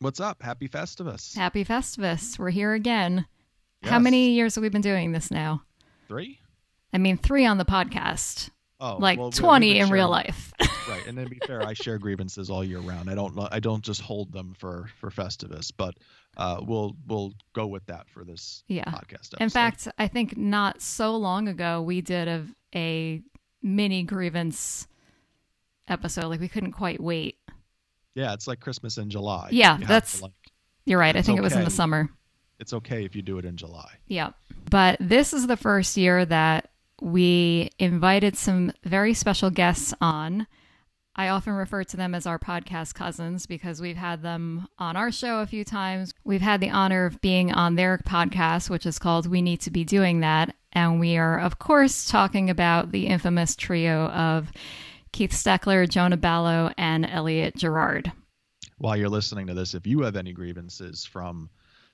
What's up? Happy Festivus. Happy Festivus. We're here again. How many years have we been doing this now? Three? I mean, three on the podcast, Oh, like well, 20 we've been in real life. right. And then to be fair, I share grievances all year round. I don't I don't just hold them for for Festivus, but uh, we'll we'll go with that for this yeah. podcast. In fact, I think not so long ago, we did a, a mini grievance episode. Like, we couldn't quite wait. Yeah, it's like Christmas in July. Yeah, You that's- like, You're right. I think it was in the summer. it's okay if you do it in July. Yeah. But this is the first year that we invited some very special guests on. I often refer to them as our podcast cousins because we've had them on our show a few times. We've had the honor of being on their podcast, which is called We Need to Be Doing That. And we are, of course, talking about the infamous trio of Keith Stoeckeler, Jonah Ballow, and Elliot Gerard. While you're listening to this, if you have any grievances from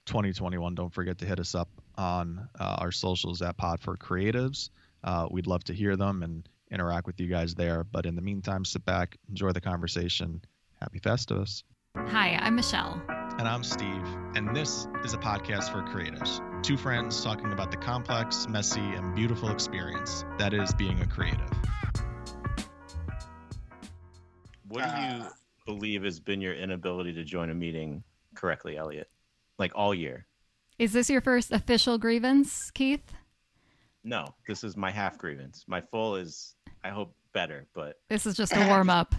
2021, don't forget to hit us up on uh, our socials at Pod for Creatives. Uh, we'd love to hear them and interact with you guys there. But in the meantime, sit back, enjoy the conversation. Happy Festivus. Hi, I'm Michelle. And I'm Steve, and this is a podcast for creatives. Two friends talking about the complex, messy, and beautiful experience that is being a creative. What do uh. you believe has been your inability to join a meeting correctly, Elliot? Like all year? Is this your first official grievance, Keith? No, this is my half grievance. My full is, I hope, better, but This is just a warm up.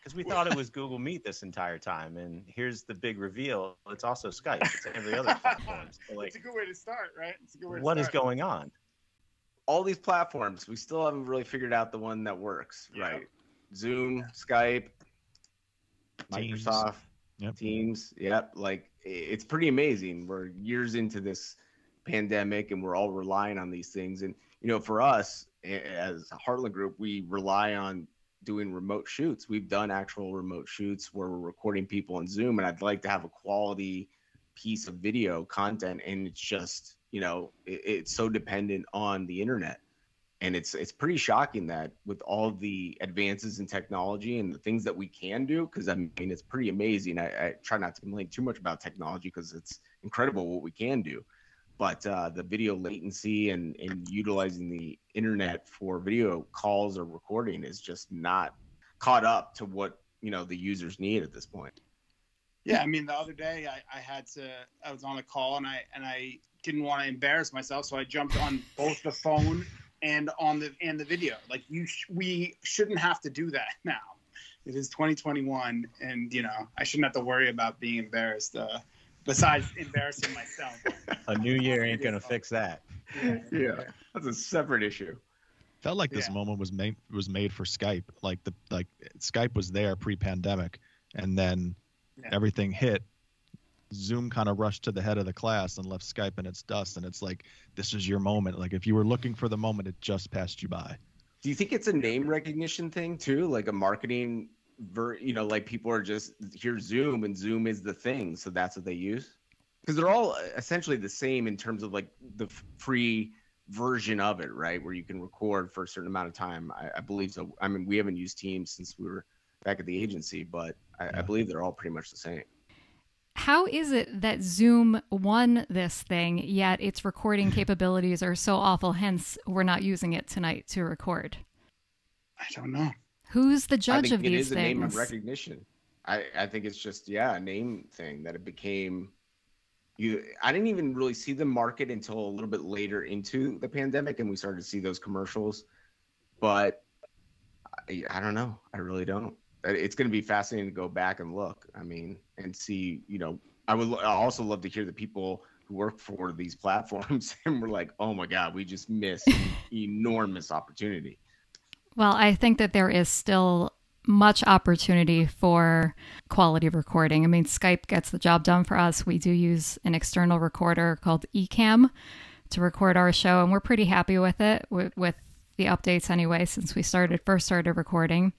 because we thought it was Google Meet this entire time, and here's the big reveal: it's also Skype. It's every other platform. So, it's a good way to start, right? It's a good way to what is start. going on? all these platforms, we still haven't really figured out the one that works, Yeah. right? Zoom, Skype, Teams. Microsoft, Yep. Teams. Yep. Like it's pretty amazing. We're years into this pandemic and we're all relying on these things. And, you know, for us as a Heartland Group, we rely on doing remote shoots. We've done actual remote shoots where we're recording people on Zoom, and I'd like to have a quality piece of video content. And it's just, you know, it, it's so dependent on the internet and it's it's pretty shocking that with all the advances in technology and the things that we can do because i mean it's pretty amazing I, I try not to complain too much about technology because it's incredible what we can do but uh, the video latency and and utilizing the internet for video calls or recording is just not caught up to what you know the users need at this point Yeah, I mean, the other day I, I had to. I was on a call and I and I didn't want to embarrass myself, so I jumped on both the phone and on the and the video. Like you, sh- we shouldn't have to do that now. It is 2021, and you know I shouldn't have to worry about being embarrassed. Uh, besides embarrassing myself. A new year ain't gonna fix that. yeah that's a separate issue Felt like this Yeah. moment was made was made for Skype. Like the like Skype was there pre-pandemic, and then Yeah. everything hit. Zoom kind of rushed to the head of the class and left Skype in its dust. And it's like this is your moment. Like if you were looking for the moment, it just passed you by. Do you think it's a name recognition thing too, like a marketing, ver- you know, like people are just here's Zoom and Zoom is the thing, so that's what they use? Because they're all essentially the same in terms of like the f- free version of it, right? Where you can record for a certain amount of time. I, I believe so. I mean, we haven't used Teams since we were back at the agency, but I, Yeah. I believe they're all pretty much the same. How is it that Zoom won this thing, yet its recording capabilities are so awful, hence, we're not using it tonight to record? I don't know. Who's the I judge think of it these is a name of things? recognition. I, I think it's just yeah, a name thing that it became. You, I didn't even really see the market until a little bit later into the pandemic, and we started to see those commercials. But I, I don't know. I really don't. It's going to be fascinating to go back and look. I mean, and see. You know, I would I also love to hear the people who work for these platforms and we're like, oh my god, we just missed an enormous opportunity. Well, I think that there is still much opportunity for quality recording. I mean, Skype gets the job done for us. We do use an external recorder called Ecamm to record our show, and we're pretty happy with it, with, with the updates anyway, since we started first started recording.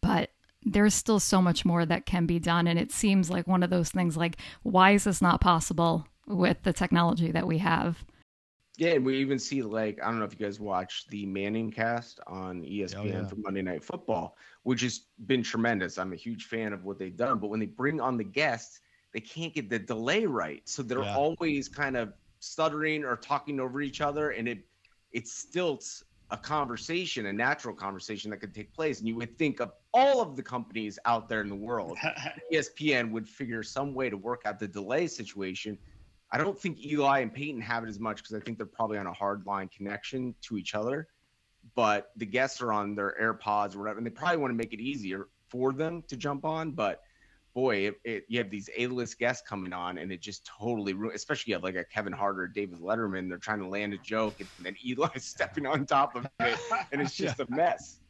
But there's still so much more that can be done, and it seems like one of those things like, why is this not possible with the technology that we have? Yeah, and we even see like I don't know if you guys watch the Manning cast on ESPN Oh, yeah. for Monday Night Football, which has been tremendous. I'm a huge fan of what they've done, but when they bring on the guests, they can't get the delay right, so they're Yeah. always kind of stuttering or talking over each other, and it it stilts a conversation, a natural conversation that could take place. And you would think of all of the companies out there in the world, ESPN would figure some way to work out the delay situation. I don't think Eli and Peyton have it as much because I think they're probably on a hard line connection to each other. But the guests are on their AirPods or whatever, and they probably want to make it easier for them to jump on. But boy, it, it, you have these A-list guests coming on, and it just totally ruins. Especially you have like a Kevin Hart or David Letterman. They're trying to land a joke, and then Eli's stepping on top of it, and it's just a mess.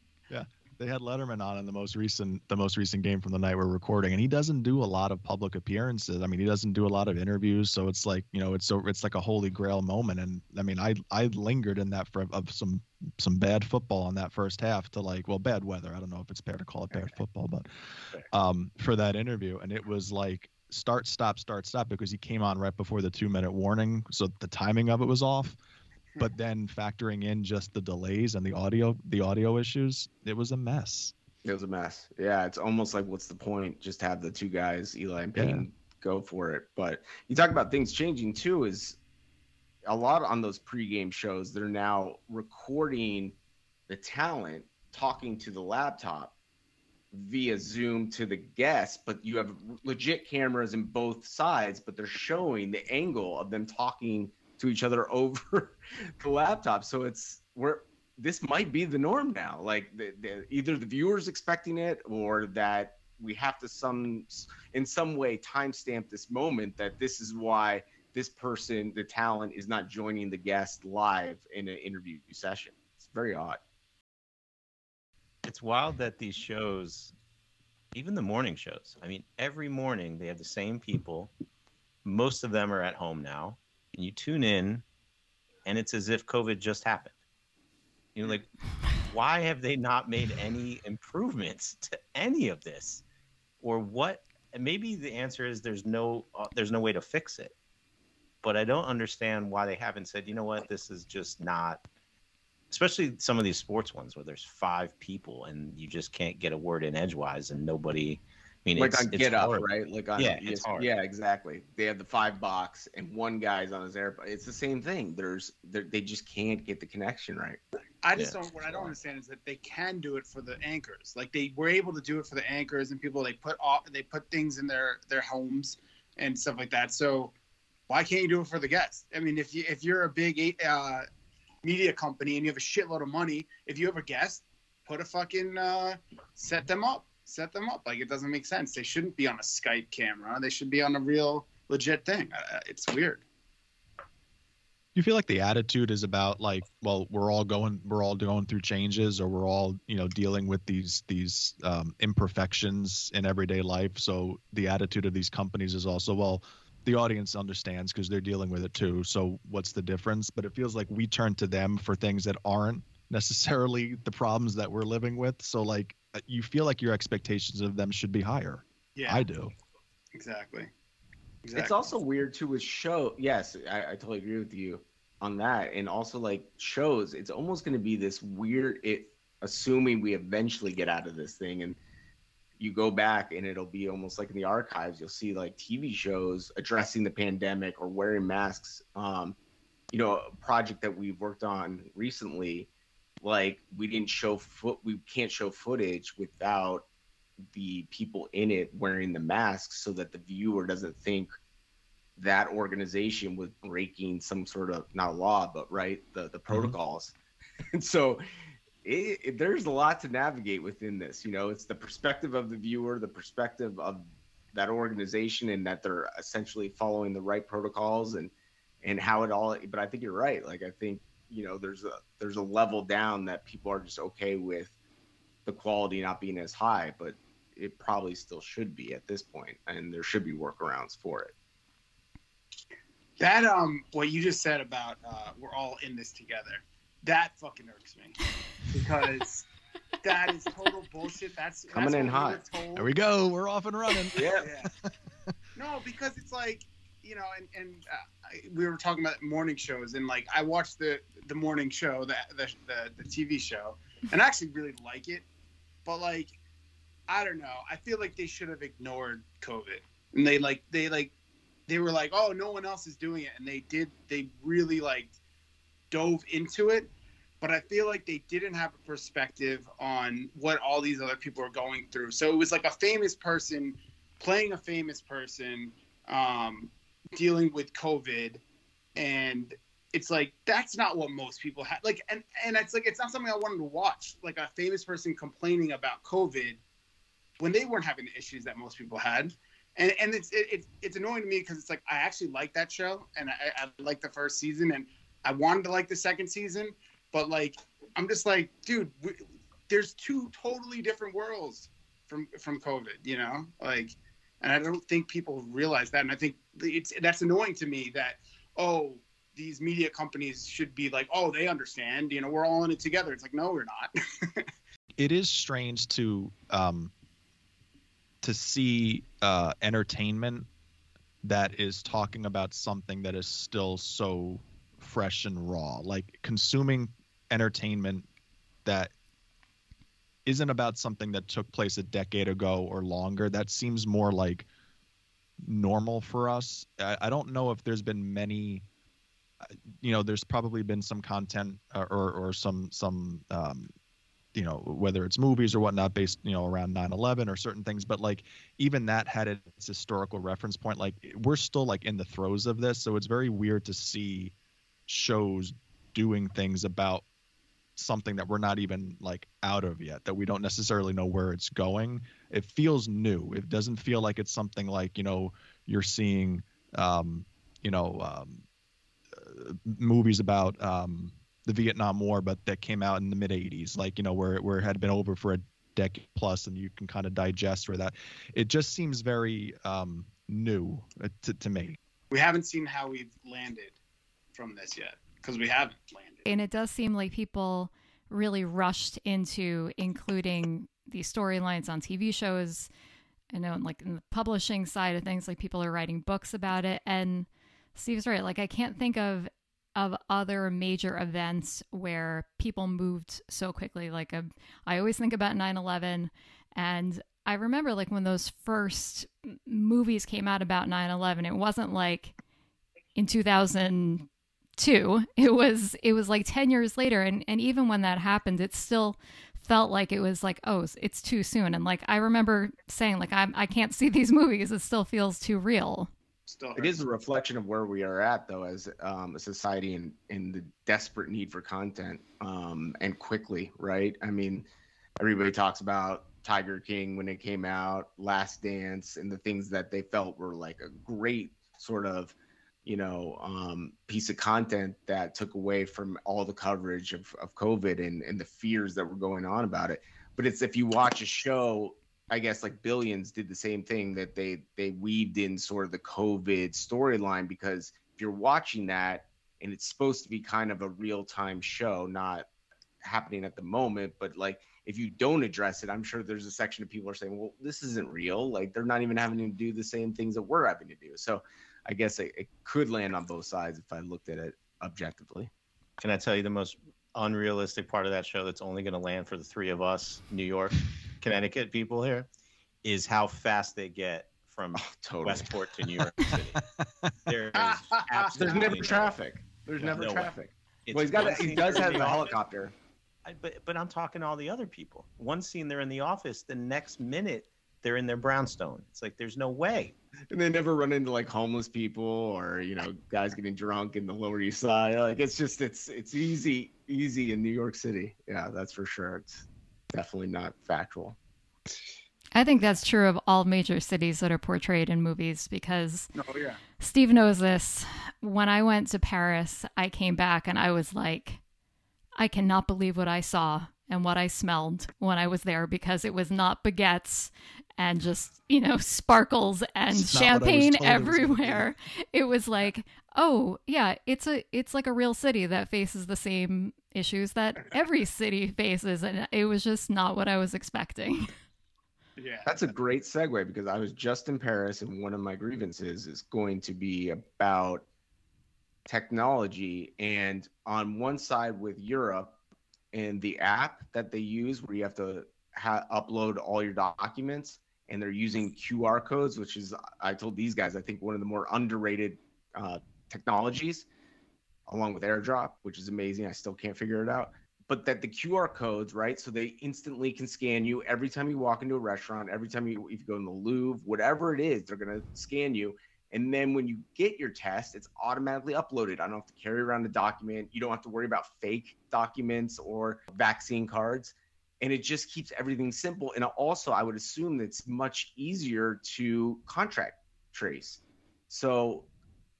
They had Letterman on in the most recent the most recent game from the night we're recording, and he doesn't do a lot of public appearances. I mean, he doesn't do a lot of interviews, so it's like you know, it's so it's like a holy grail moment. And I mean, I I lingered in that for of some some bad football in that first half to like well bad weather. I don't know if it's fair to call it bad football, but um for that interview, and it was like start stop start stop because he came on right before the two minute warning, so the timing of it was off Mm-hmm. but then factoring in just the delays and the audio the audio issues it was a mess It was a mess. Yeah, it's almost like what's the point? Just have the two guys, Eli and Peyton, go for it. But you talk about things changing too. Is a lot on those pregame shows. They're now recording the talent talking to the laptop via Zoom to the guests, but you have legit cameras in both sides, but they're showing the angle of them talking to each other over the laptop. So it's we're this might be the norm now. Like the, the, either the viewers expecting it or that we have to some in some way timestamp this moment that this is why this person, the talent, is not joining the guest live in an interview session. It's very odd. It's wild that these shows, even the morning shows, I mean, every morning they have the same people. Most of them are at home now. And you tune in, and it's as if COVID just happened. You know, like, why have they not made any improvements to any of this? Or what? And maybe the answer is there's no uh, there's no way to fix it. But I don't understand why they haven't said, you know what, this is just not especially some of these sports ones where there's five people and you just can't get a word in edgewise and nobody mean like it's, on it's Get Up, hard. right? Like on Yeah, it's hard. yeah, exactly. They have the five box and one guy's on his airplane. It's the same thing. There's they're- they just can't get the connection right. I just Yeah. don't. What I don't understand is that they can do it for the anchors. Like they were able to do it for the anchors and people. They put off. They put things in their their homes and stuff like that. So why can't you do it for the guests? I mean, if you if you're a big uh, media company and you have a shitload of money, if you have a guest, put a fucking uh, set them up. Set them up. Like it doesn't make sense. They shouldn't be on a Skype camera. They should be on a real legit thing. It's weird. you feel like the attitude is about like well we're all going we're all going through changes or we're all you know dealing with these these um, imperfections in everyday life so the attitude of these companies is also well the audience understands because they're dealing with it too so what's the difference but it feels like we turn to them for things that aren't necessarily the problems that we're living with so like you feel like your expectations of them should be higher Yeah. i do exactly. Exactly. It's also weird too with show. Yes, I, I totally agree with you on that. And also like shows, it's almost going to be this weird. It assuming we eventually get out of this thing and you go back and it'll be almost like in the archives. You'll see like TV shows addressing the pandemic or wearing masks. Um, you know, a project that we've worked on recently, like we didn't show foot. We can't show footage without the people in it wearing the masks so that the viewer doesn't think that organization was breaking some sort of not law but right the the mm-hmm. protocols. And so it, it- there's a lot to navigate within this you know? It's the perspective of the viewer the perspective of that organization and that they're essentially following the right protocols and and how it all but i think you're right. Like i think you know there's a there's a level down that people are just okay with the quality not being as high but it probably still should be at this point and there should be workarounds for it That um, what you just said about uh, we're all in this together, that fucking irks me because that is total bullshit. That's Coming that's in what we hot. there we go we're off and running yeah Yeah. no, because it's like you know, and and uh, we were talking about morning shows, and like I watched the the morning show, the the the, the TV show, and I actually really like it, but like I don't know, I feel like they should have ignored COVID, and they like they like they were like, oh, no one else is doing it, and they did. They really like dove into it, but I feel like they didn't have a perspective on what all these other people are going through. So it was like a famous person playing a famous person, um, dealing with COVID, and it's like that's not what most people have. Like, and and it's like it's not something I wanted to watch. Like a famous person complaining about COVID when they weren't having the issues that most people had and and it's it, it's it's annoying to me because it's like I actually like that show and I, I like the first season and I wanted to like the second season, but like I'm just like, dude, we, there's two totally different worlds from from COVID, you know, like, and I don't think people realize that, and I think it's that's annoying to me that oh these media companies should be like oh they understand you know we're all in it together. It's like no we're not. It is strange to um to see uh, entertainment that is talking about something that is still so fresh and raw. Like consuming entertainment that isn't about something that took place a decade ago or longer that seems more like normal for us. I, I don't know if there's been many you know there's probably been some content or or, or some some um, you know whether it's movies or whatnot based you know around 9-11 or certain things but like even that had its historical reference point. Like we're still like in the throes of this so it's very weird to see shows doing things about something that we're not even like out of yet that we don't necessarily know where it's going it feels new it doesn't feel like it's something like you know you're seeing um you know um uh, movies about um the Vietnam War, but that came out in the mid '80s, like you know where where it had been over for a decade plus, and you can kind of digest where that. It just seems very um, new uh, to, to me. We haven't seen how we've landed from this yet because we haven't landed. And it does seem like people really rushed into including these storylines on TV shows. I know, like in the publishing side of things, like people are writing books about it. And Steve's right. Like, I can't think of of other major events where people moved so quickly. Like a, um, I always think about 9/11 and I remember like when those first movies came out about 9/11, it wasn't like in 2002. It was it was like 10 years later and and even when that happened, it still felt like it was like oh it's too soon. And like i remember saying like i i can't see these movies. It still feels too real. Still it is a reflection of where we are at though as um, a society and in the desperate need for content um, and quickly right? I mean everybody talks about tiger king when it came out last dance and the things that they felt were like a great sort of you know um, piece of content that took away from all the coverage of, of covid and, and the fears that were going on about it but it's if you watch a show I guess like Billions did the same thing that they they weaved in sort of the COVID storyline because if you're watching that and it's supposed to be kind of a real time show, not happening at the moment, but like if you don't address it, I'm sure there's a section of people are saying, well, this isn't real. Like they're not even having to do the same things that we're having to do. So I guess it, it could land on both sides if I looked at it objectively. Can I tell you the most unrealistic part of that show that's only going to land for the three of us, New York, Connecticut people here, is how fast they get from oh, totally. Westport to New York City. There is ah, ah, ah. There's never traffic. There's never no traffic. Well, he's got. A, he does have a helicopter. I, but but I'm talking to all the other people. One scene they're in the office, the next minute they're in their brownstone. It's like there's no way. And they never run into like homeless people or you know guys getting drunk in the Lower East Side. Like it's just it's it's easy easy in New York City. Yeah, that's for sure. It's definitely not factual. I think that's true of all major cities that are portrayed in movies because oh, yeah. Steve knows this. When I went to Paris, I came back and I was like, I cannot believe what I saw and what I smelled when I was there because it was not baguettes and just, you know, sparkles and champagne everywhere. It was like, oh, yeah, it's a it's like a real city that faces the same issues that every city faces and it was just not what I was expecting. Yeah. That's a great segue because I was just in Paris and one of my grievances is going to be about technology. And on one side with Europe and the app that they use where you have to ha- upload all your documents and they're using QR codes, which is, I told these guys, I think one of the more underrated uh, technologies along with airdrop, which is amazing. I still can't figure it out but that the QR codes, right? So they instantly can scan you every time you walk into a restaurant, every time you if you go in the Louvre, whatever it is, they're gonna scan you. And then when you get your test, it's automatically uploaded. I don't have to carry around a document. You don't have to worry about fake documents or vaccine cards. And it just keeps everything simple. And also, I would assume that it's much easier to contract trace. So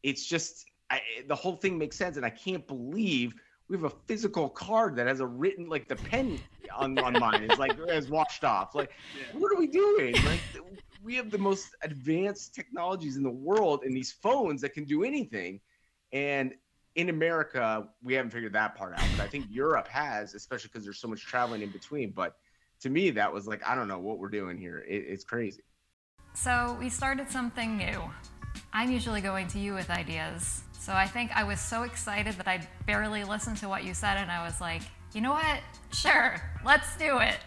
it's just I, the whole thing makes sense. And I can't believe we have a physical card that has a written like the pen on, on mine is like has washed off. Like, Yeah. what are we doing? Like, we have the most advanced technologies in the world in these phones that can do anything. And in America, we haven't figured that part out. But I think Europe has, especially because there's so much traveling in between. But to me, that was like, I don't know what we're doing here. It, it's crazy. So we started something new. I'm usually going to you with ideas. So I think I was so excited that I barely listened to what you said and I was like, you know what? Sure, let's do it.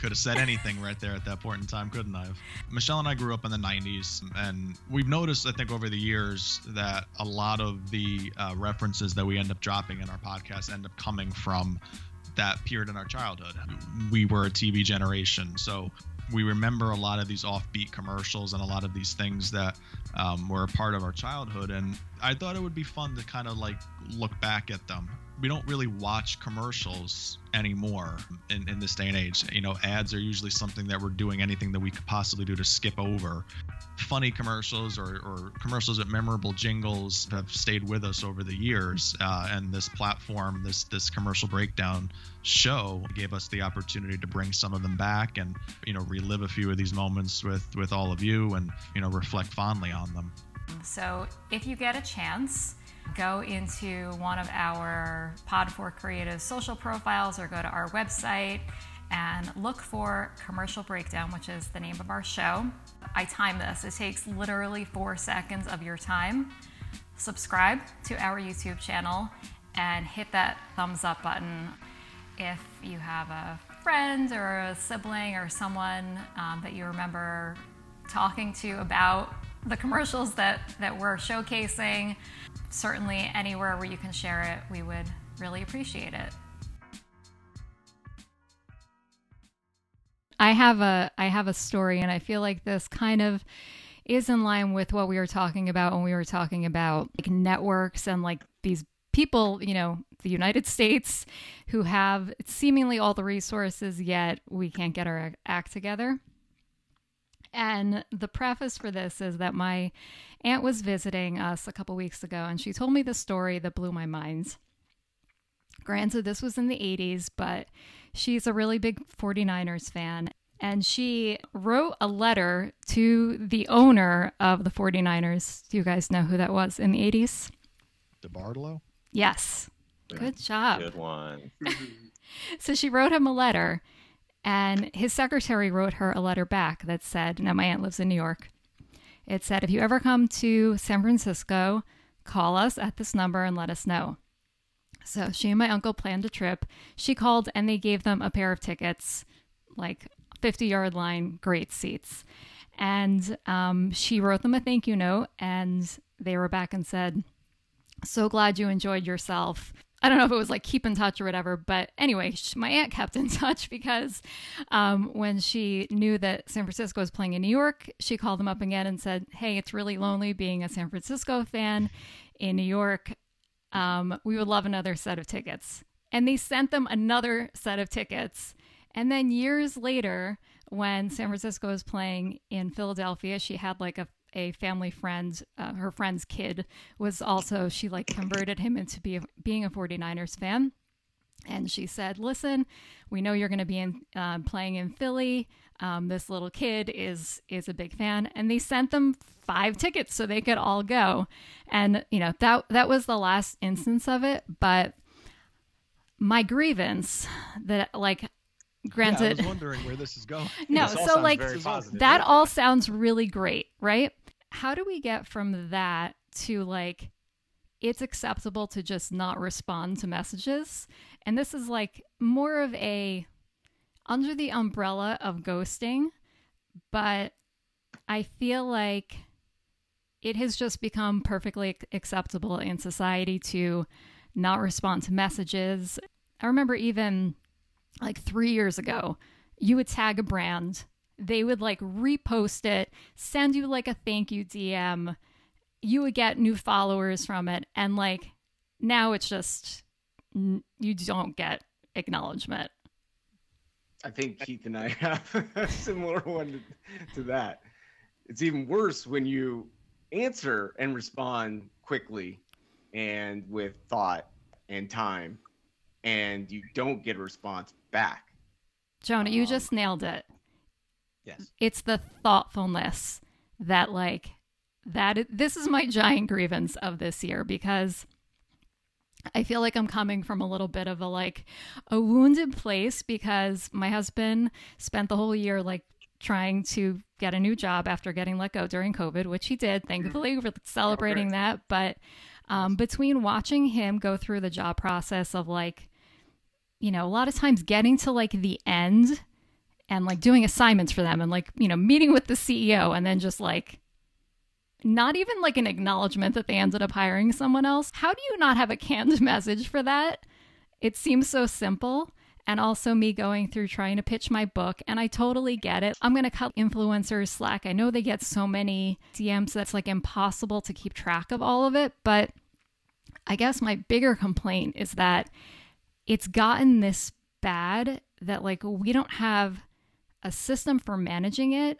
Could have said anything right there at that point in time, couldn't I? Michelle and I grew up in the 90s, and we've noticed, I think, over the years that a lot of the uh, references that we end up dropping in our podcast end up coming from that period in our childhood. We were a TV generation, so we remember a lot of these offbeat commercials and a lot of these things that um, were a part of our childhood. And I thought it would be fun to kind of like look back at them. We don't really watch commercials anymore in, in this day and age. You know, ads are usually something that we're doing anything that we could possibly do to skip over. Funny commercials or, or commercials with memorable jingles have stayed with us over the years. Uh, and this platform, this this commercial breakdown show, gave us the opportunity to bring some of them back and you know relive a few of these moments with with all of you and you know reflect fondly on them. So if you get a chance, go into one of our Pod4 Creative social profiles or go to our website and look for Commercial Breakdown, which is the name of our show. I time this, it takes literally four seconds of your time. Subscribe to our YouTube channel and hit that thumbs up button if you have a friend or a sibling or someone um, that you remember talking to about the commercials that, that we're showcasing. Certainly, anywhere where you can share it, we would really appreciate it. I have a I have a story, and I feel like this kind of is in line with what we were talking about when we were talking about like networks and like these people, you know, the United States who have seemingly all the resources, yet we can't get our act together. And the preface for this is that my aunt was visiting us a couple weeks ago and she told me the story that blew my mind. Granted, this was in the 80s, but she's a really big 49ers fan. And she wrote a letter to the owner of the 49ers. Do you guys know who that was in the 80s? DeBartolo? Yes. Good job. Good one. So she wrote him a letter, and his secretary wrote her a letter back that said, Now, my aunt lives in New York. It said, If you ever come to San Francisco, call us at this number and let us know. So she and my uncle planned a trip. She called and they gave them a pair of tickets, like 50 yard line, great seats. And um, she wrote them a thank you note, and they were back and said, So glad you enjoyed yourself. I don't know if it was like keep in touch or whatever, but anyway, sh- my aunt kept in touch because um, when she knew that San Francisco was playing in New York, she called them up again and said, Hey, it's really lonely being a San Francisco fan in New York. Um, we would love another set of tickets. And they sent them another set of tickets. And then years later, when San Francisco was playing in Philadelphia, she had like a a family friend, uh, her friend's kid was also, she like converted him into be, being a 49ers fan. And she said, listen, we know you're going to be in, um, playing in Philly. Um, this little kid is is a big fan, and they sent them five tickets so they could all go. And you know that that was the last instance of it. But my grievance that like granted, yeah, I was wondering where this is going. no, so like that all sounds really great, right? How do we get from that to like it's acceptable to just not respond to messages? And this is like more of a under the umbrella of ghosting, but I feel like it has just become perfectly acceptable in society to not respond to messages. I remember even like three years ago, you would tag a brand, they would like repost it, send you like a thank you DM, you would get new followers from it, and like now it's just you don't get acknowledgement. I think Keith and I have a similar one to, to that. It's even worse when you answer and respond quickly and with thought and time, and you don't get a response back. Jonah, you Um, just nailed it. Yes. It's the thoughtfulness that like that this is my giant grievance of this year because I feel like I'm coming from a little bit of a like a wounded place because my husband spent the whole year like trying to get a new job after getting let go during COVID, which he did. Thankfully, we're celebrating that. But um, between watching him go through the job process of like, you know, a lot of times getting to like the end and like doing assignments for them and like, you know, meeting with the CEO and then just like not even like an acknowledgement that they ended up hiring someone else. How do you not have a canned message for that? It seems so simple. And also me going through trying to pitch my book. And I totally get it. I'm to cut influencers slack. I know they get so many DMs that's like impossible to keep track of all of it. But I guess my bigger complaint is that it's gotten this bad that like we don't have a system for managing it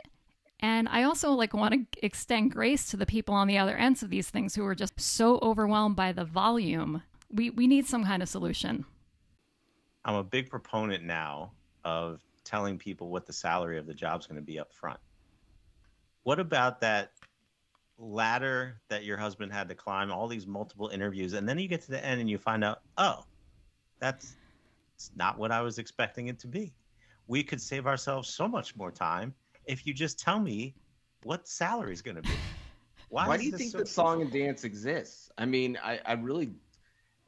and I also like want to extend grace to the people on the other ends of these things who are just so overwhelmed by the volume. We we need some kind of solution. I'm a big proponent now of telling people what the salary of the job's going to be up front. What about that ladder that your husband had to climb, all these multiple interviews, and then you get to the end and you find out, oh, that's it's not what I was expecting it to be. We could save ourselves so much more time if you just tell me what salary is going to be. Why, is do you think so that song and dance exists? I mean, I, I really,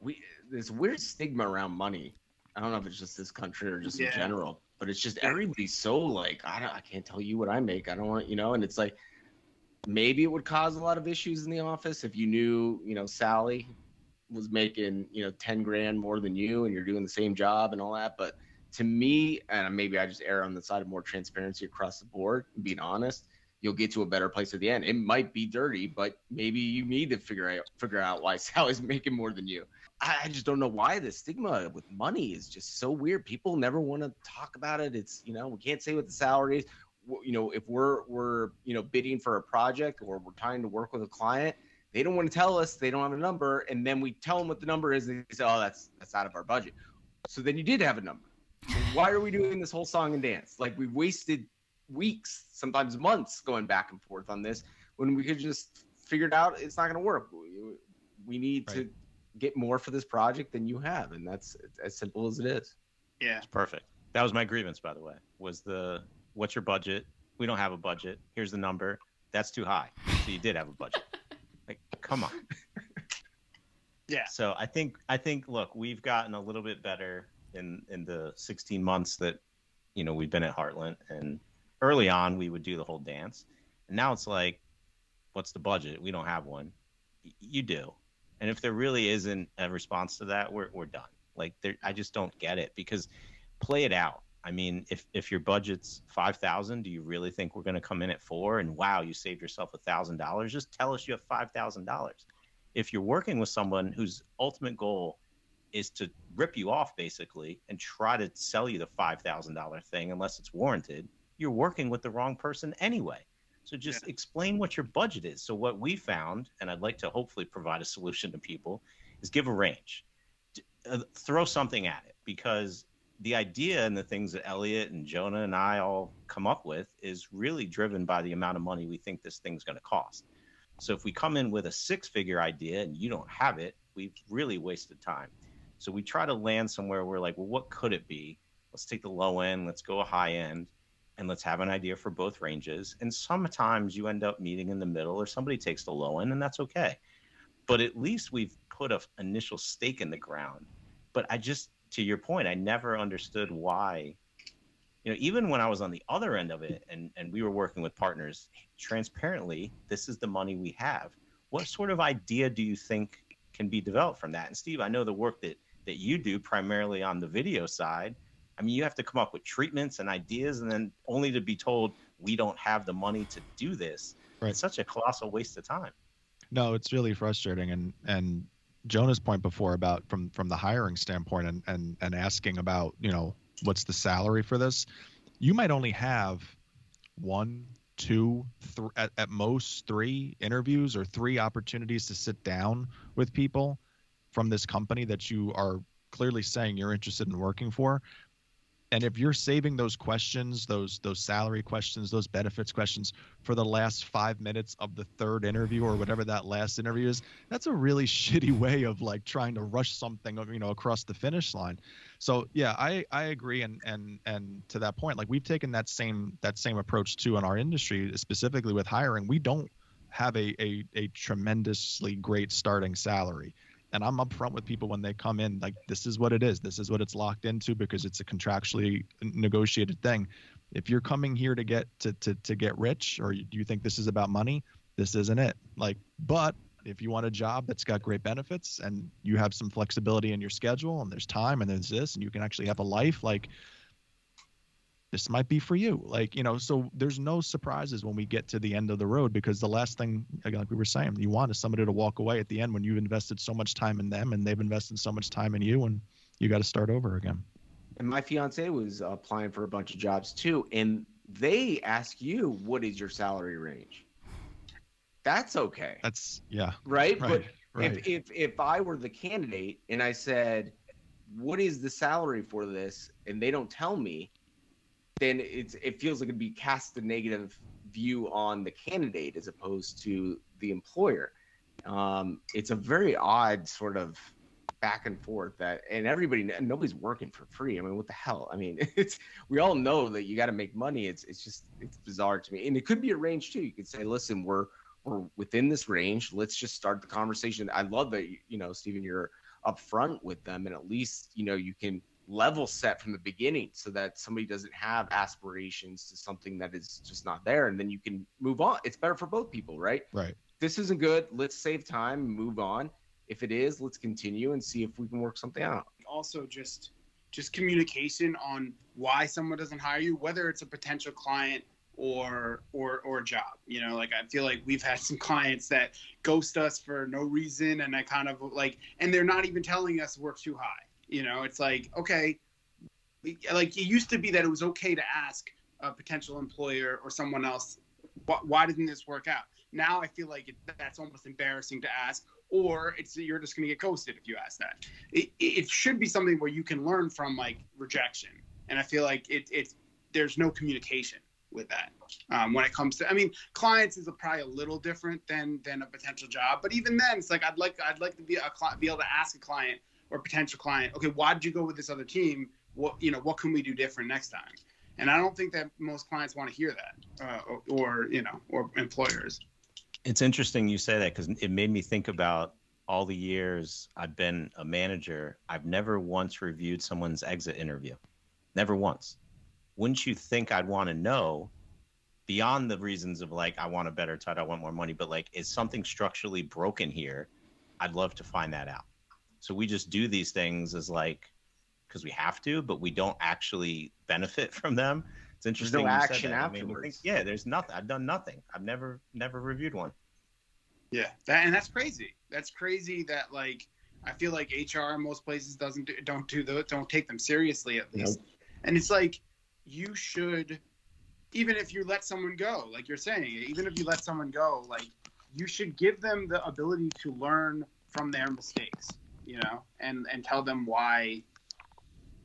we this weird stigma around money. I don't know if it's just this country or just Yeah. in general, but it's just everybody's so like, I don't, I can't tell you what I make. I don't want, you know, and it's like, maybe it would cause a lot of issues in the office if you knew, you know, Sally was making, you know, 10 grand more than you and you're doing the same job and all that. But to me, and maybe I just err on the side of more transparency across the board, being honest, you'll get to a better place at the end. It might be dirty, but maybe you need to figure out figure out why Sally's making more than you. I, I just don't know why the stigma with money is just so weird. People never want to talk about it. It's you know we can't say what the salary is. You know if we're we're you know bidding for a project or we're trying to work with a client, they don't want to tell us they don't have a number, and then we tell them what the number is, and they say, oh that's that's out of our budget. So then you did have a number. So why are we doing this whole song and dance? Like we wasted weeks, sometimes months, going back and forth on this when we could just figure it out. It's not going to work. We, we need to get more for this project than you have, and that's as simple as it is. Yeah. It's perfect. That was my grievance, by the way. Was the what's your budget? We don't have a budget. Here's the number. That's too high. So you did have a budget. Like, come on. Yeah. So I think I think look, we've gotten a little bit better in in the 16 months that you know we've been at Heartland, and early on we would do the whole dance, and now it's like, what's the budget? We don't have one. Y- You do, and if there really isn't a response to that, we're we're done. Like there, I just don't get it because play it out. I mean, if if your budget's five thousand, do you really think we're going to come in at four? And wow, you saved yourself a thousand dollars. Just tell us you have five thousand dollars. If you're working with someone whose ultimate goal is to rip you off basically and try to sell you the five thousand dollar thing unless it's warranted, you're working with the wrong person anyway. So just explain what your budget is. So what we found, and I'd like to hopefully provide a solution to people, is give a range. Uh, throw something at it because the idea and the things that Elliot and Jonah and I all come up with is really driven by the amount of money we think this thing's going to cost. So if we come in with a six figure idea and you don't have it, we've really wasted time. So we try to land somewhere where we're like, well, what could it be? let's take the low end, let's go a high end, and let's have an idea for both ranges. And sometimes you end up meeting in the middle, or somebody takes the low end, and that's okay. But at least we've put an initial stake in the ground. But I just, to your point, I never understood why. You know, even when I was on the other end of it, and and we were working with partners transparently, this is the money we have. What sort of idea do you think can be developed from that? And Steve, I know the work that that you do primarily on the video side I mean, you have to come up with treatments and ideas, and then only to be told we don't have the money to do this. Right. It's such a colossal waste of time. No, it's really frustrating, and and Jonah's point before about from from the hiring standpoint, and and and asking about you know what's the salary for this, you might only have one, two, th- at, at most three interviews or three opportunities to sit down with people from this company that you are clearly saying you're interested in working for. And if you're saving those questions those those salary questions those benefits questions for the last five minutes of the third interview or whatever that last interview is that's a really shitty way of like trying to rush something you know across the finish line. So yeah i i agree and and and to that point like we've taken that same that same approach too in our industry specifically with hiring. We don't have a a, a tremendously great starting salary and I'm upfront with people when they come in, like this is what it is. This is what it's locked into because it's a contractually negotiated thing. If you're coming here to get to to to get rich, or do you think this is about money, this isn't it. Like, but if you want a job that's got great benefits and you have some flexibility in your schedule and there's time and there's this and you can actually have a life, like this might be for you. Like, you know, so there's no surprises when we get to the end of the road because the last thing, like we were saying, you want is somebody to walk away at the end when you've invested so much time in them and they've invested so much time in you and you got to start over again. And my fiance was applying for a bunch of jobs too. And they ask you, what is your salary range? That's okay. That's, yeah. Right. right but right. If, if, if I were the candidate and I said, what is the salary for this? And they don't tell me, then it's it feels like it'd be cast a negative view on the candidate as opposed to the employer. Um, it's a very odd sort of back and forth that and everybody nobody's working for free. I mean what the hell? I mean it's we all know that you got to make money. It's it's just it's bizarre to me. And it could be a range too. You could say listen we're we're within this range. Let's just start the conversation. I love that you know stephen you're upfront with them and at least you know you can level set from the beginning so that somebody doesn't have aspirations to something that is just not there and then you can move on. It's better for both people right? Right. This isn't good. Let's save time and move on. If it is let's continue and see if we can work something out. Also just just communication on why someone doesn't hire you whether it's a potential client or or or job you know? Like i feel like we've had some clients that ghost us for no reason and i kind of like and they're not even telling us we're too high you know, it's like, okay, like it used to be that it was okay to ask a potential employer or someone else, why didn't this work out? Now I feel like it, that's almost embarrassing to ask, or it's you're just going to get ghosted if you ask that. It, it should be something where you can learn from like rejection, and I feel like it, it's there's no communication with that um, when it comes to. I mean, clients is a, probably a little different than than a potential job, but even then, it's like I'd like I'd like to be a be able to ask a client or potential client, okay, why did you go with this other team? What you know, what can we do different next time? And I don't think that most clients want to hear that, uh, or, or you know, or employers. It's interesting you say that because it made me think about all the years I've been a manager. I've never once reviewed someone's exit interview, never once. Wouldn't you think I'd want to know? beyond the reasons of like I want a better title, I want more money, but like is something structurally broken here? I'd love to find that out. So we just do these things as like because we have to, but we don't actually benefit from them. It's interesting. There's no action afterwards. Think, yeah, there's nothing. I've done nothing. I've never never reviewed one. Yeah, that, and that's crazy. That's crazy that like I feel like HR in most places doesn't do, don't do the don't take them seriously at least. Nope. And it's like you should even if you let someone go, like you're saying, even if you let someone go, like you should give them the ability to learn from their mistakes you know, and and tell them why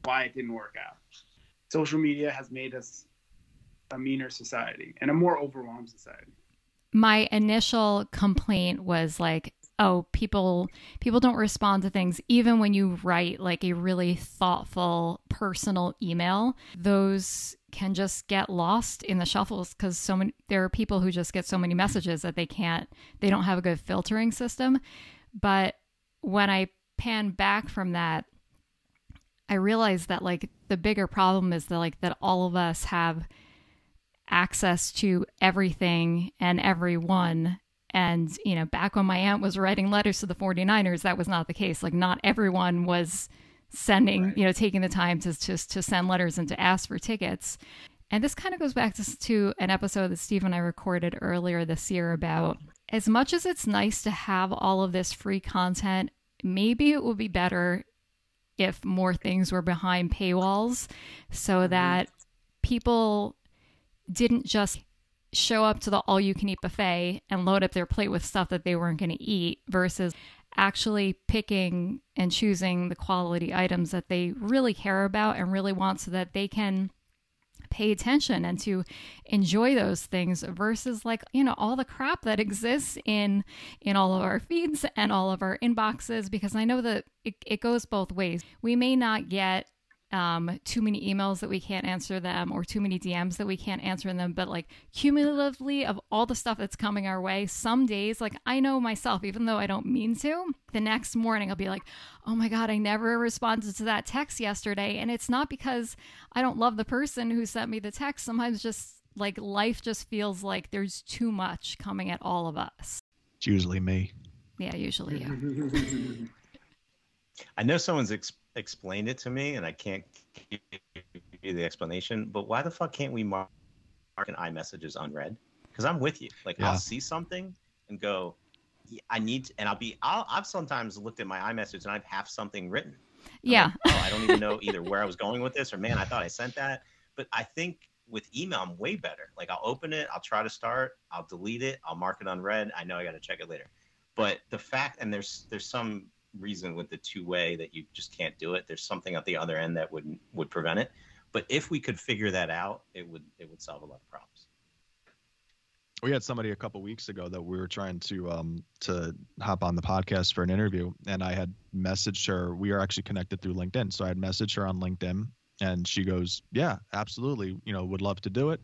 why it didn't work out. Social media has made us a meaner society and a more overwhelmed society. My initial complaint was like oh people people don't respond to things even when you write like a really thoughtful personal email those can just get lost in the shuffles because so many there are people who just get so many messages that they can't they don't have a good filtering system but when i pan back from that i realized that like the bigger problem is that like that all of us have access to everything and everyone and, you know, back when my aunt was writing letters to the 49ers, that was not the case. Like, not everyone was sending, right. you know, taking the time to just to send letters and to ask for tickets. And this kind of goes back to, to an episode that Steve and I recorded earlier this year about as much as it's nice to have all of this free content, maybe it would be better if more things were behind paywalls so mm-hmm. that people didn't just show up to the all you can eat buffet and load up their plate with stuff that they weren't going to eat versus actually picking and choosing the quality items that they really care about and really want so that they can pay attention and to enjoy those things versus like you know all the crap that exists in in all of our feeds and all of our inboxes because i know that it, it goes both ways. We may not get um, too many emails that we can't answer them or too many DMs that we can't answer them. But like cumulatively of all the stuff that's coming our way, some days, like I know myself, even though I don't mean to, the next morning I'll be like, oh my God, I never responded to that text yesterday. And it's not because I don't love the person who sent me the text. Sometimes just like life just feels like there's too much coming at all of us. It's usually me. Yeah, usually. Yeah. I know someone's ex- explained it to me, and I can't give you the explanation. But why the fuck can't we mark an iMessage iMessages unread? Because I'm with you. Like yeah. I'll see something and go, I need, to, and I'll be. I'll, I've sometimes looked at my iMessage and I've have something written. Yeah. Like, oh, I don't even know either where I was going with this, or man, I thought I sent that. But I think with email, I'm way better. Like I'll open it, I'll try to start, I'll delete it, I'll mark it unread. I know I got to check it later. But the fact, and there's there's some reason with the two way that you just can't do it. There's something at the other end that would would prevent it. But if we could figure that out, it would it would solve a lot of problems. We had somebody a couple weeks ago that we were trying to um to hop on the podcast for an interview, and I had messaged her. We are actually connected through LinkedIn, so I had messaged her on LinkedIn, and she goes, "Yeah, absolutely. You know, would love to do it."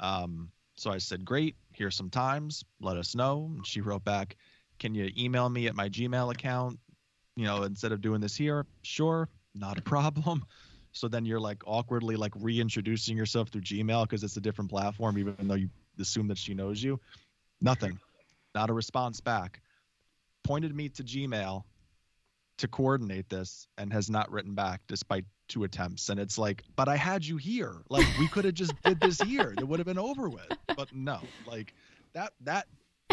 Um, so I said, "Great. Here's some times. Let us know." And she wrote back, "Can you email me at my Gmail account? You know, instead of doing this here, sure, not a problem. So then you're like awkwardly like reintroducing yourself through Gmail because it's a different platform, even though you assume that she knows you. Nothing, not a response back. Pointed me to Gmail to coordinate this and has not written back despite two attempts. And it's like, but I had you here. Like we could have just did this here. It would have been over with. But no, like that that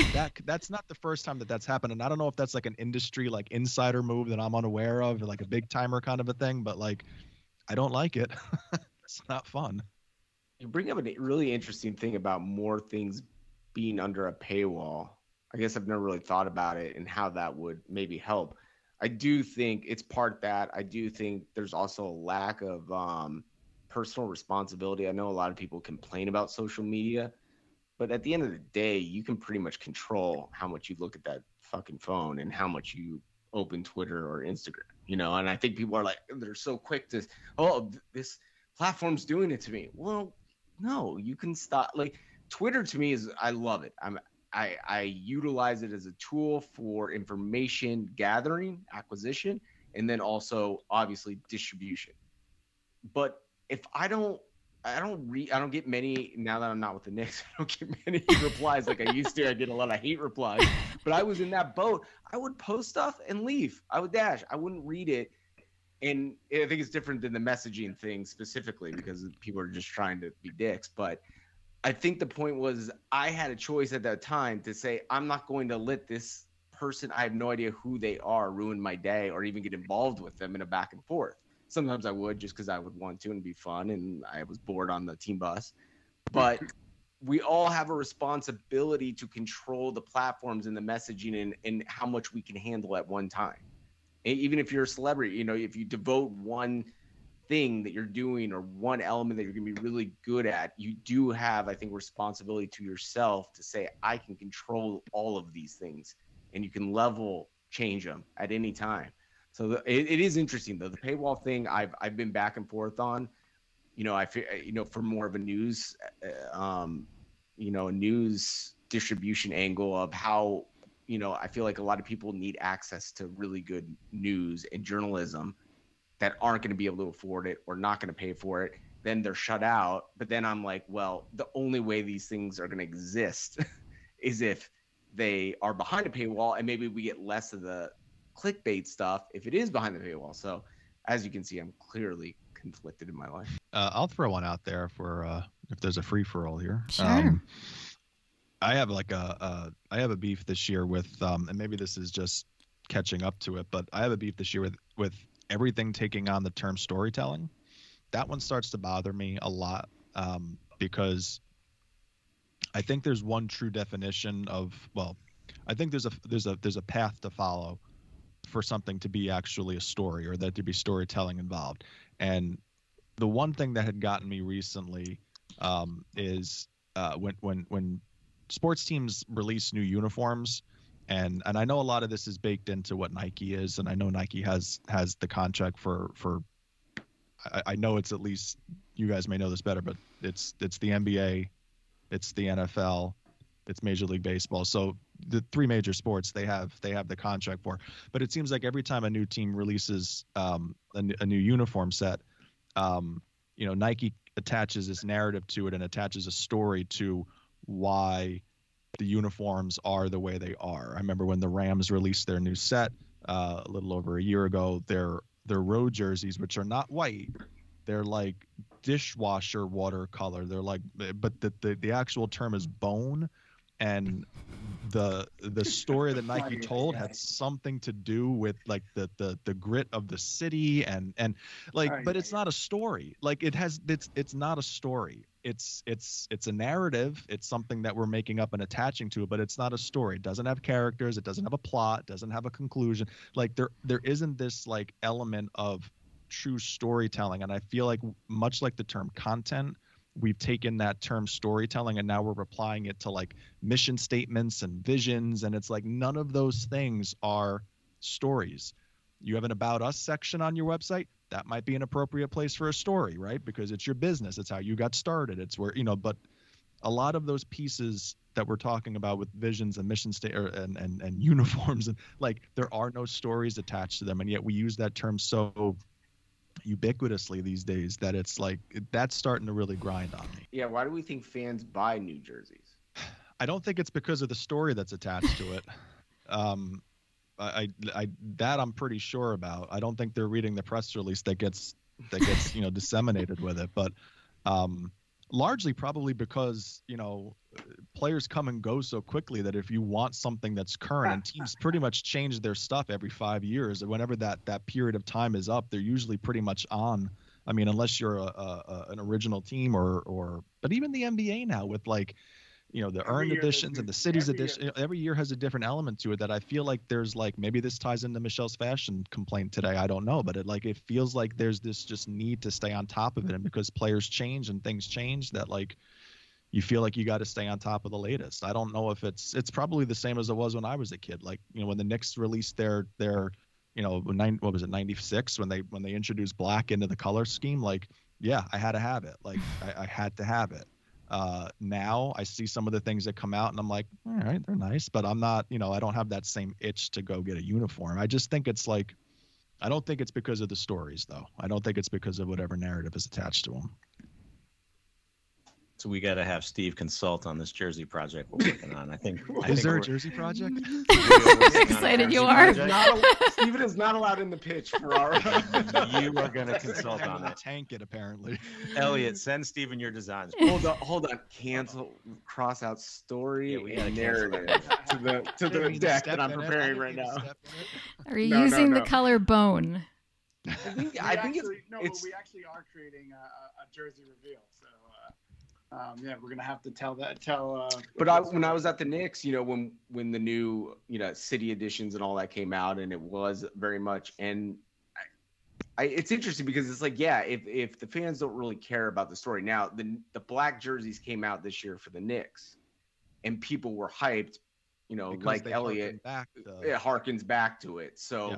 that that's not the first time that that's happened and i don't know if that's like an industry like insider move that i'm unaware of like a big timer kind of a thing but like i don't like it. It's not fun. You bring up a really interesting thing about more things being under a paywall. I guess i've never really thought about it and how that would maybe help. I do think it's part that i do think there's also a lack of um, personal responsibility. I know a lot of people complain about social media but at the end of the day, you can pretty much control how much you look at that fucking phone and how much you open Twitter or Instagram, you know. And I think people are like, they're so quick to, oh, this platform's doing it to me. Well, no, you can stop. Like Twitter to me is, I love it. I'm, I, I utilize it as a tool for information gathering, acquisition, and then also obviously distribution. But if I don't I don't read. I don't get many now that I'm not with the Knicks. I don't get many replies like I used to. I get a lot of hate replies, but I was in that boat. I would post stuff and leave. I would dash. I wouldn't read it, and I think it's different than the messaging thing specifically because people are just trying to be dicks. But I think the point was I had a choice at that time to say I'm not going to let this person I have no idea who they are ruin my day or even get involved with them in a back and forth. Sometimes I would just because I would want to and be fun, and I was bored on the team bus. But we all have a responsibility to control the platforms and the messaging and, and how much we can handle at one time. even if you're a celebrity, you know, if you devote one thing that you're doing or one element that you're going to be really good at, you do have, I think, responsibility to yourself to say, I can control all of these things and you can level change them at any time. So the, it, it is interesting though. The paywall thing I've I've been back and forth on. You know, I you know for more of a news, uh, um, you know, news distribution angle of how you know I feel like a lot of people need access to really good news and journalism that aren't going to be able to afford it or not going to pay for it. Then they're shut out. But then I'm like, well, the only way these things are going to exist is if they are behind a paywall and maybe we get less of the clickbait stuff if it is behind the paywall. So as you can see, I'm clearly conflicted in my life. Uh, I'll throw one out there for uh, if there's a free for all here. Sure. Um, I have like a, a I have a beef this year with um, and maybe this is just catching up to it, but I have a beef this year with with everything taking on the term storytelling. That one starts to bother me a lot um, because I think there's one true definition of well, I think there's a there's a there's a path to follow for something to be actually a story or that to be storytelling involved. And the one thing that had gotten me recently um, is uh, when when when sports teams release new uniforms and and I know a lot of this is baked into what Nike is and I know Nike has has the contract for for I, I know it's at least you guys may know this better but it's it's the NBA it's the NFL it's Major League Baseball so the three major sports they have they have the contract for but it seems like every time a new team releases um, a, a new uniform set um, you know Nike attaches this narrative to it and attaches a story to why the uniforms are the way they are. I remember when the Rams released their new set uh, a little over a year ago. Their their road jerseys, which are not white, they're like dishwasher watercolor. They're like, but the the, the actual term is bone, and the the story that Nike told had something to do with like the the the grit of the city and and like but it's not a story. Like it has it's it's not a story. It's it's it's a narrative. It's something that we're making up and attaching to but it's not a story. It doesn't have characters. It doesn't have a plot. It doesn't have a conclusion. Like there there isn't this like element of true storytelling and i feel like much like the term content we've taken that term storytelling and now we're applying it to like mission statements and visions and it's like none of those things are stories. You have an about us section on your website that might be an appropriate place for a story right? Because it's your business it's how you got started it's where you know but a lot of those pieces that we're talking about with visions and mission state and, and and uniforms and like there are no stories attached to them and yet we use that term so ubiquitously these days that it's like that's starting to really grind on me. Yeah, why do we think fans buy new jerseys? I don't think it's because of the story that's attached to it. Um, I, I, I, that I'm pretty sure about. I don't think they're reading the press release that gets that gets you know disseminated with it, but um, largely probably because you know players come and go so quickly that if you want something that's current and teams pretty much change their stuff every five years and whenever that that period of time is up they're usually pretty much on. I mean unless you're a, a, an original team or or but even the nba now with like you know the Every earned editions and the cities edition year- every year has a different element to it that i feel like there's like maybe this ties into michelle's fashion complaint today i don't know but it like it feels like there's this just need to stay on top of it and because players change and things change that like you feel like you got to stay on top of the latest. I don't know if it's it's probably the same as it was when i was a kid like you know when the knicks released their their you know nine what was it 96 when they when they introduced black into the color scheme like yeah i had to have it like i, I had to have it uh, now I see some of the things that come out and I'm like, all right, they're nice, but I'm not, you know, I don't have that same itch to go get a uniform. I just think it's like, I don't think it's because of the stories though. I don't think it's because of whatever narrative is attached to them. So we got to have Steve consult on this jersey project we're working on. I think. I Is think there a Jersey project? Excited you are. project. Not, Steven is not allowed in the pitch for our. You are going to consult on it. Tank it apparently. Elliot, send Steven your designs. hold on, hold on. Cancel, cross out story Yeah, we gotta and cancel narrative to the to the deck that I'm preparing right now. Are you No, no, using the no. color bone? I think We I think it's actually, no, it's but we actually are creating a, a, a jersey reveal. So, um, yeah, we're gonna have to tell that tell. Uh, But I, when I was at the Knicks, you know, when when the new you know city editions and all that came out, and it was very much, and I, I it's interesting because it's like, yeah, if if the fans don't really care about the story now, the the black jerseys came out this year for the Knicks, and people were hyped you know, Because like Elliot, back to- it harkens back to it. So Yeah.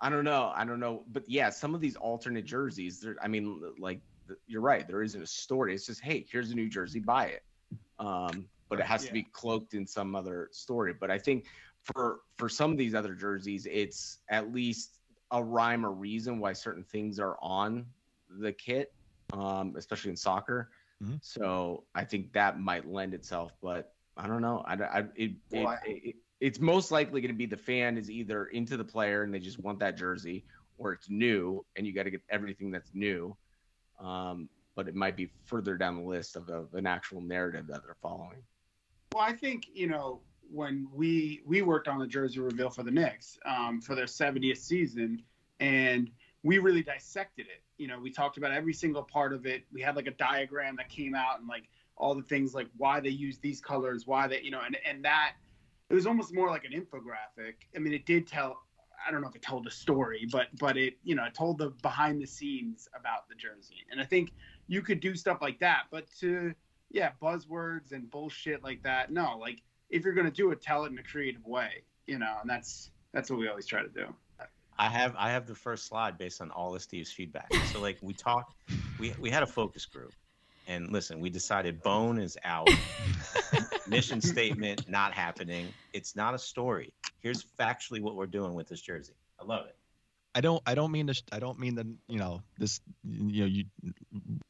I don't know. I don't know. But yeah, some of these alternate jerseys, there, I mean, like th- you're right. There isn't a story. It's just, hey, here's a new jersey, buy it. Um, but it has to be cloaked in some other story. But I think for for some of these other jerseys, it's at least a rhyme or reason why certain things are on the kit, um, especially in soccer. Mhm. So I think that might lend itself. But I don't know. I, I it, Well, I- it, it it's most likely going to be the fan is either into the player and they just want that jersey, or it's new and you got to get everything that's new. Um, but it might be further down the list of, of an actual narrative that they're following. Well, I think you know when we we worked on the jersey reveal for the Knicks um, for their 70th season, and we really dissected it. You know, we talked about every single part of it. We had like a diagram that came out and like all the things like why they use these colors, why they you know, and and that it was almost more like an infographic. I mean, it did tell. I don't know if it told a story, but but it you know it told the behind the scenes about the jersey, and I think you could do stuff like that. But to yeah, buzzwords and bullshit like that. No, like if you're gonna do it, tell it in a creative way, you know, and that's that's what we always try to do. I have I have the first slide based on all of Steve's feedback. So like we talked, we we had a focus group, and listen, we decided Bone is out, mission statement not happening. It's not a story. Here's factually what we're doing with this jersey. I love it. I don't I don't mean to I don't mean that you know this you know you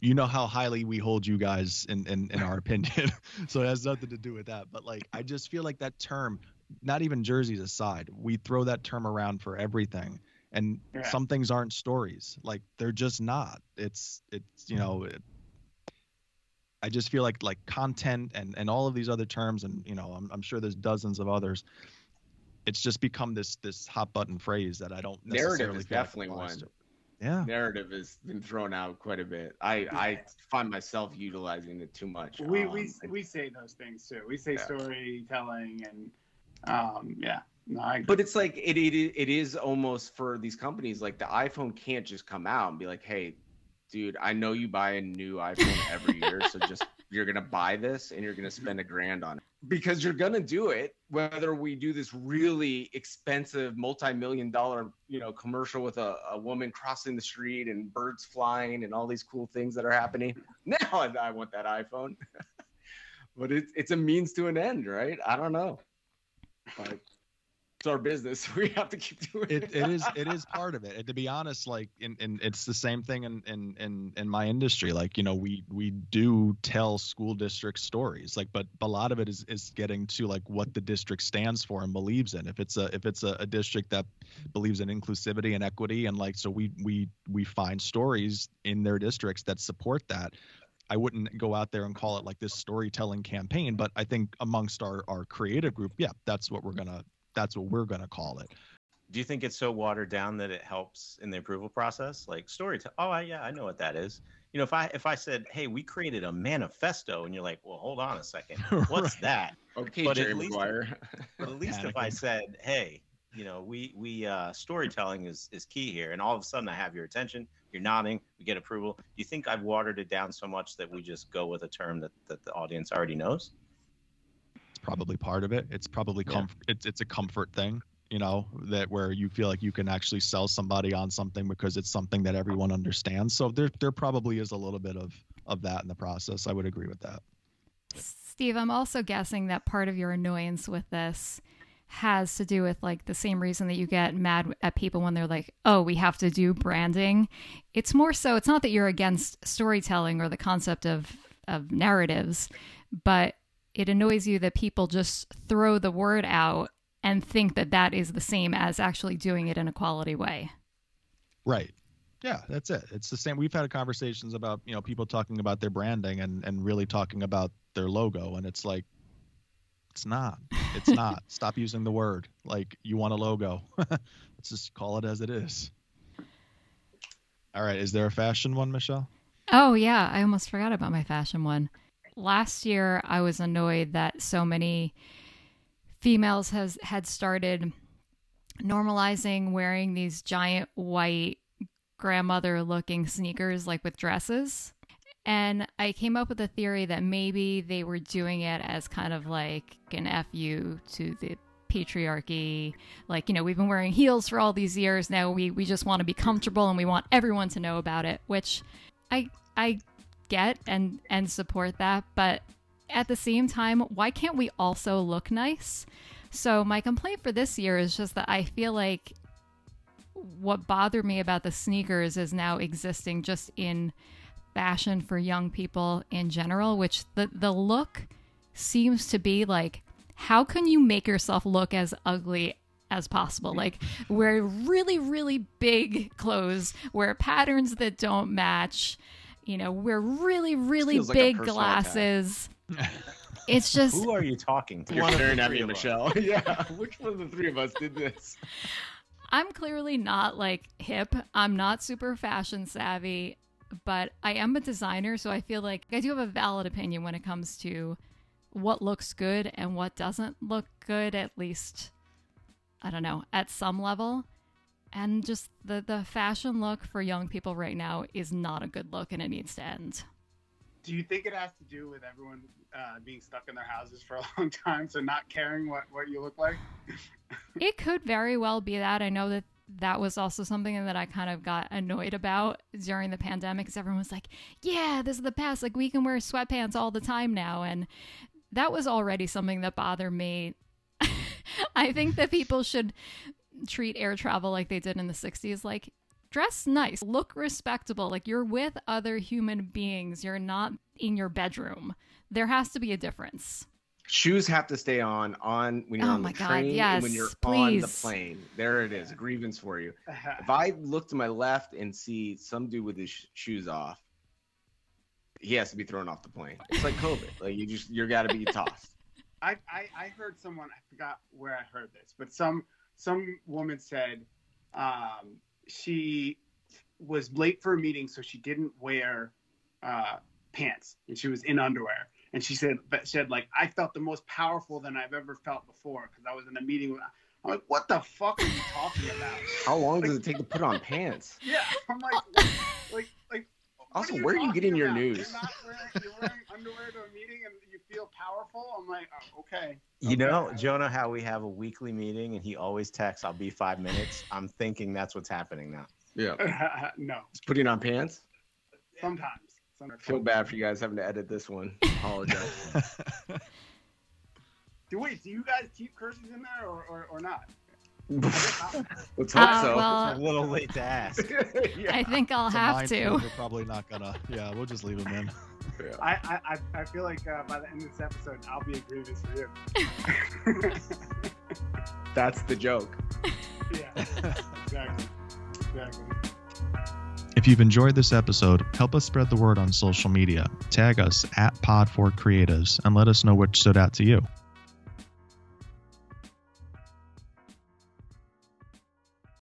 you know how highly we hold you guys in in, in our opinion so it has nothing to do with that but like I just feel like that term not even jerseys aside we throw that term around for everything and Yeah. some things aren't stories like they're just not it's it's you know it, I just feel like like content and and all of these other terms and you know I'm, I'm sure there's dozens of others it's just become this this hot button phrase that I don't Narrative is feel like definitely one. to. Yeah, Narrative has been thrown out quite a bit. I, I find myself utilizing it too much. We Um, we we say those things too. We say Yeah. storytelling and um yeah. No, But it's like it, it it is almost for these companies like the iPhone can't just come out and be like, "Hey, dude, I know you buy a new iPhone every year, so just you're gonna buy this and you're gonna spend a grand on it because you're gonna do it whether we do this really expensive multi-million dollar you know commercial with a, a woman crossing the street and birds flying and all these cool things that are happening. Now I, want that iPhone. But it's it's a means to an end right? I don't know. But it's our business we have to keep doing it, it is it is part of it. And to be honest, like in, in it's the same thing in, in in in my industry. Like you know we we do tell school district stories. Like but a lot of it is is getting to like what the district stands for and believes in. If it's a if it's a, a district that believes in inclusivity and equity and like so we we we find stories in their districts that support that. I wouldn't go out there and call it like this storytelling campaign, but I think amongst our our creative group, yeah, that's what we're gonna that's what we're gonna call it. Do you think it's so watered down that it helps in the approval process? Like storytelling. Oh, I, yeah, I know what that is. You know, if I if I said, "Hey, we created a manifesto," and you're like, "Well, hold on a second, what's Right. that?" okay But at Jerry least- Maguire But at least if I said, "Hey, you know, we we uh, storytelling is is key here," and all of a sudden I have your attention, you're nodding, we get approval. Do you think I've watered it down so much that we just go with a term that that the audience already knows? It's probably part of it. It's probably Yeah. comfort. It's it's a comfort thing, you know, that where you feel like you can actually sell somebody on something because it's something that everyone understands. So there there probably is a little bit of of that in the process. I would agree with that. Steve, I'm also guessing that part of your annoyance with this has to do with like the same reason that you get mad at people when they're like, "Oh, we have to do branding." It's more so it's not that you're against storytelling or the concept of of narratives, but it annoys you that people just throw the word out and think that that is the same as actually doing it in a quality way. Right. Yeah, that's it. It's the same. We've had conversations about you know people talking about their branding and and really talking about their logo, and it's like, it's not. It's not. Stop using the word. Like you want a logo. Let's just call it as it is. All right. Is there a fashion one, Michelle? Oh, yeah. I almost forgot about my fashion one. Last year, I was annoyed that so many females has had started normalizing wearing these giant white grandmother looking sneakers like with dresses. And I came up with a theory that maybe they were doing it as kind of like an FU to the patriarchy. Like, you know, we've been wearing heels for all these years. Now we, we just want to be comfortable and we want everyone to know about it, which I I get and and support that, but at the same time, why can't we also look nice? So my complaint for this year is just that I feel like what bothered me about the sneakers is now existing just in fashion for young people in general, which the the look seems to be like how can you make yourself look as ugly as possible? Like wear really really big clothes, wear patterns that don't match, you know, wear really really Feels like big personal glasses. it's just Who are you talking to? You're One of the staring at me. Michelle. yeah. Which one of the three of us did this? I'm clearly not like hip. I'm not super fashion savvy, but I am a designer, so I feel like I do have a valid opinion when it comes to what looks good and what doesn't look good, at least, I don't know, at some level. And just the, the fashion look for young people right now is not a good look and it needs to end. Do you think it has to do with everyone uh, being stuck in their houses for a long time, so not caring what, what you look like? It could very well be that. I know that that was also something that I kind of got annoyed about during the pandemic because everyone was like, yeah, this is the past. Like, we can wear sweatpants all the time now. And that was already something that bothered me. I think that people should treat air travel like they did in the 60s. Like, dress nice, look respectable. Like, you're with other human beings, you're not in your bedroom. There has to be a difference. Shoes have to stay on on when you're Oh on my the God, train and when you're on the plane. There it is, a grievance for you. Uh-huh. If I look to my left and see some dude with his sh- shoes off, he has to be thrown off the plane. It's like COVID. Like you just you're got to be tossed. I, I I heard someone I forgot where I heard this, but some some woman said um, she was late for a meeting, so she didn't wear uh, pants and she was in underwear. And she said, but said like I felt the most powerful than I've ever felt before because I was in a meeting. With, I'm like, what the fuck are you talking about? How long does it take to put on pants? Yeah, I'm like, what- like like. Also, are where are you talking getting your news? You're not wearing, you're wearing underwear to a meeting and you feel powerful. I'm like, oh, okay. You know, Jonah, how we have a weekly meeting and he always texts, I'll be five minutes. I'm thinking that's what's happening now. Yeah, no, just putting on pants. sometimes. sometimes. I feel bad for you guys having to edit this one. Apologize. Do wait, do you guys keep curses in there or, or, or not? Let's hope Uh, so. well, It's a little late to ask. yeah. I think I'll It's have to. We're probably not gonna. Yeah, we'll just leave them in. Yeah. I, I, I- I feel like uh, by the end of this episode, I'll be a grievance for you. That's the joke. yeah, exactly. Exactly. If you've enjoyed this episode, help us spread the word on social media. Tag us at PodForCreatives and let us know what stood out to you.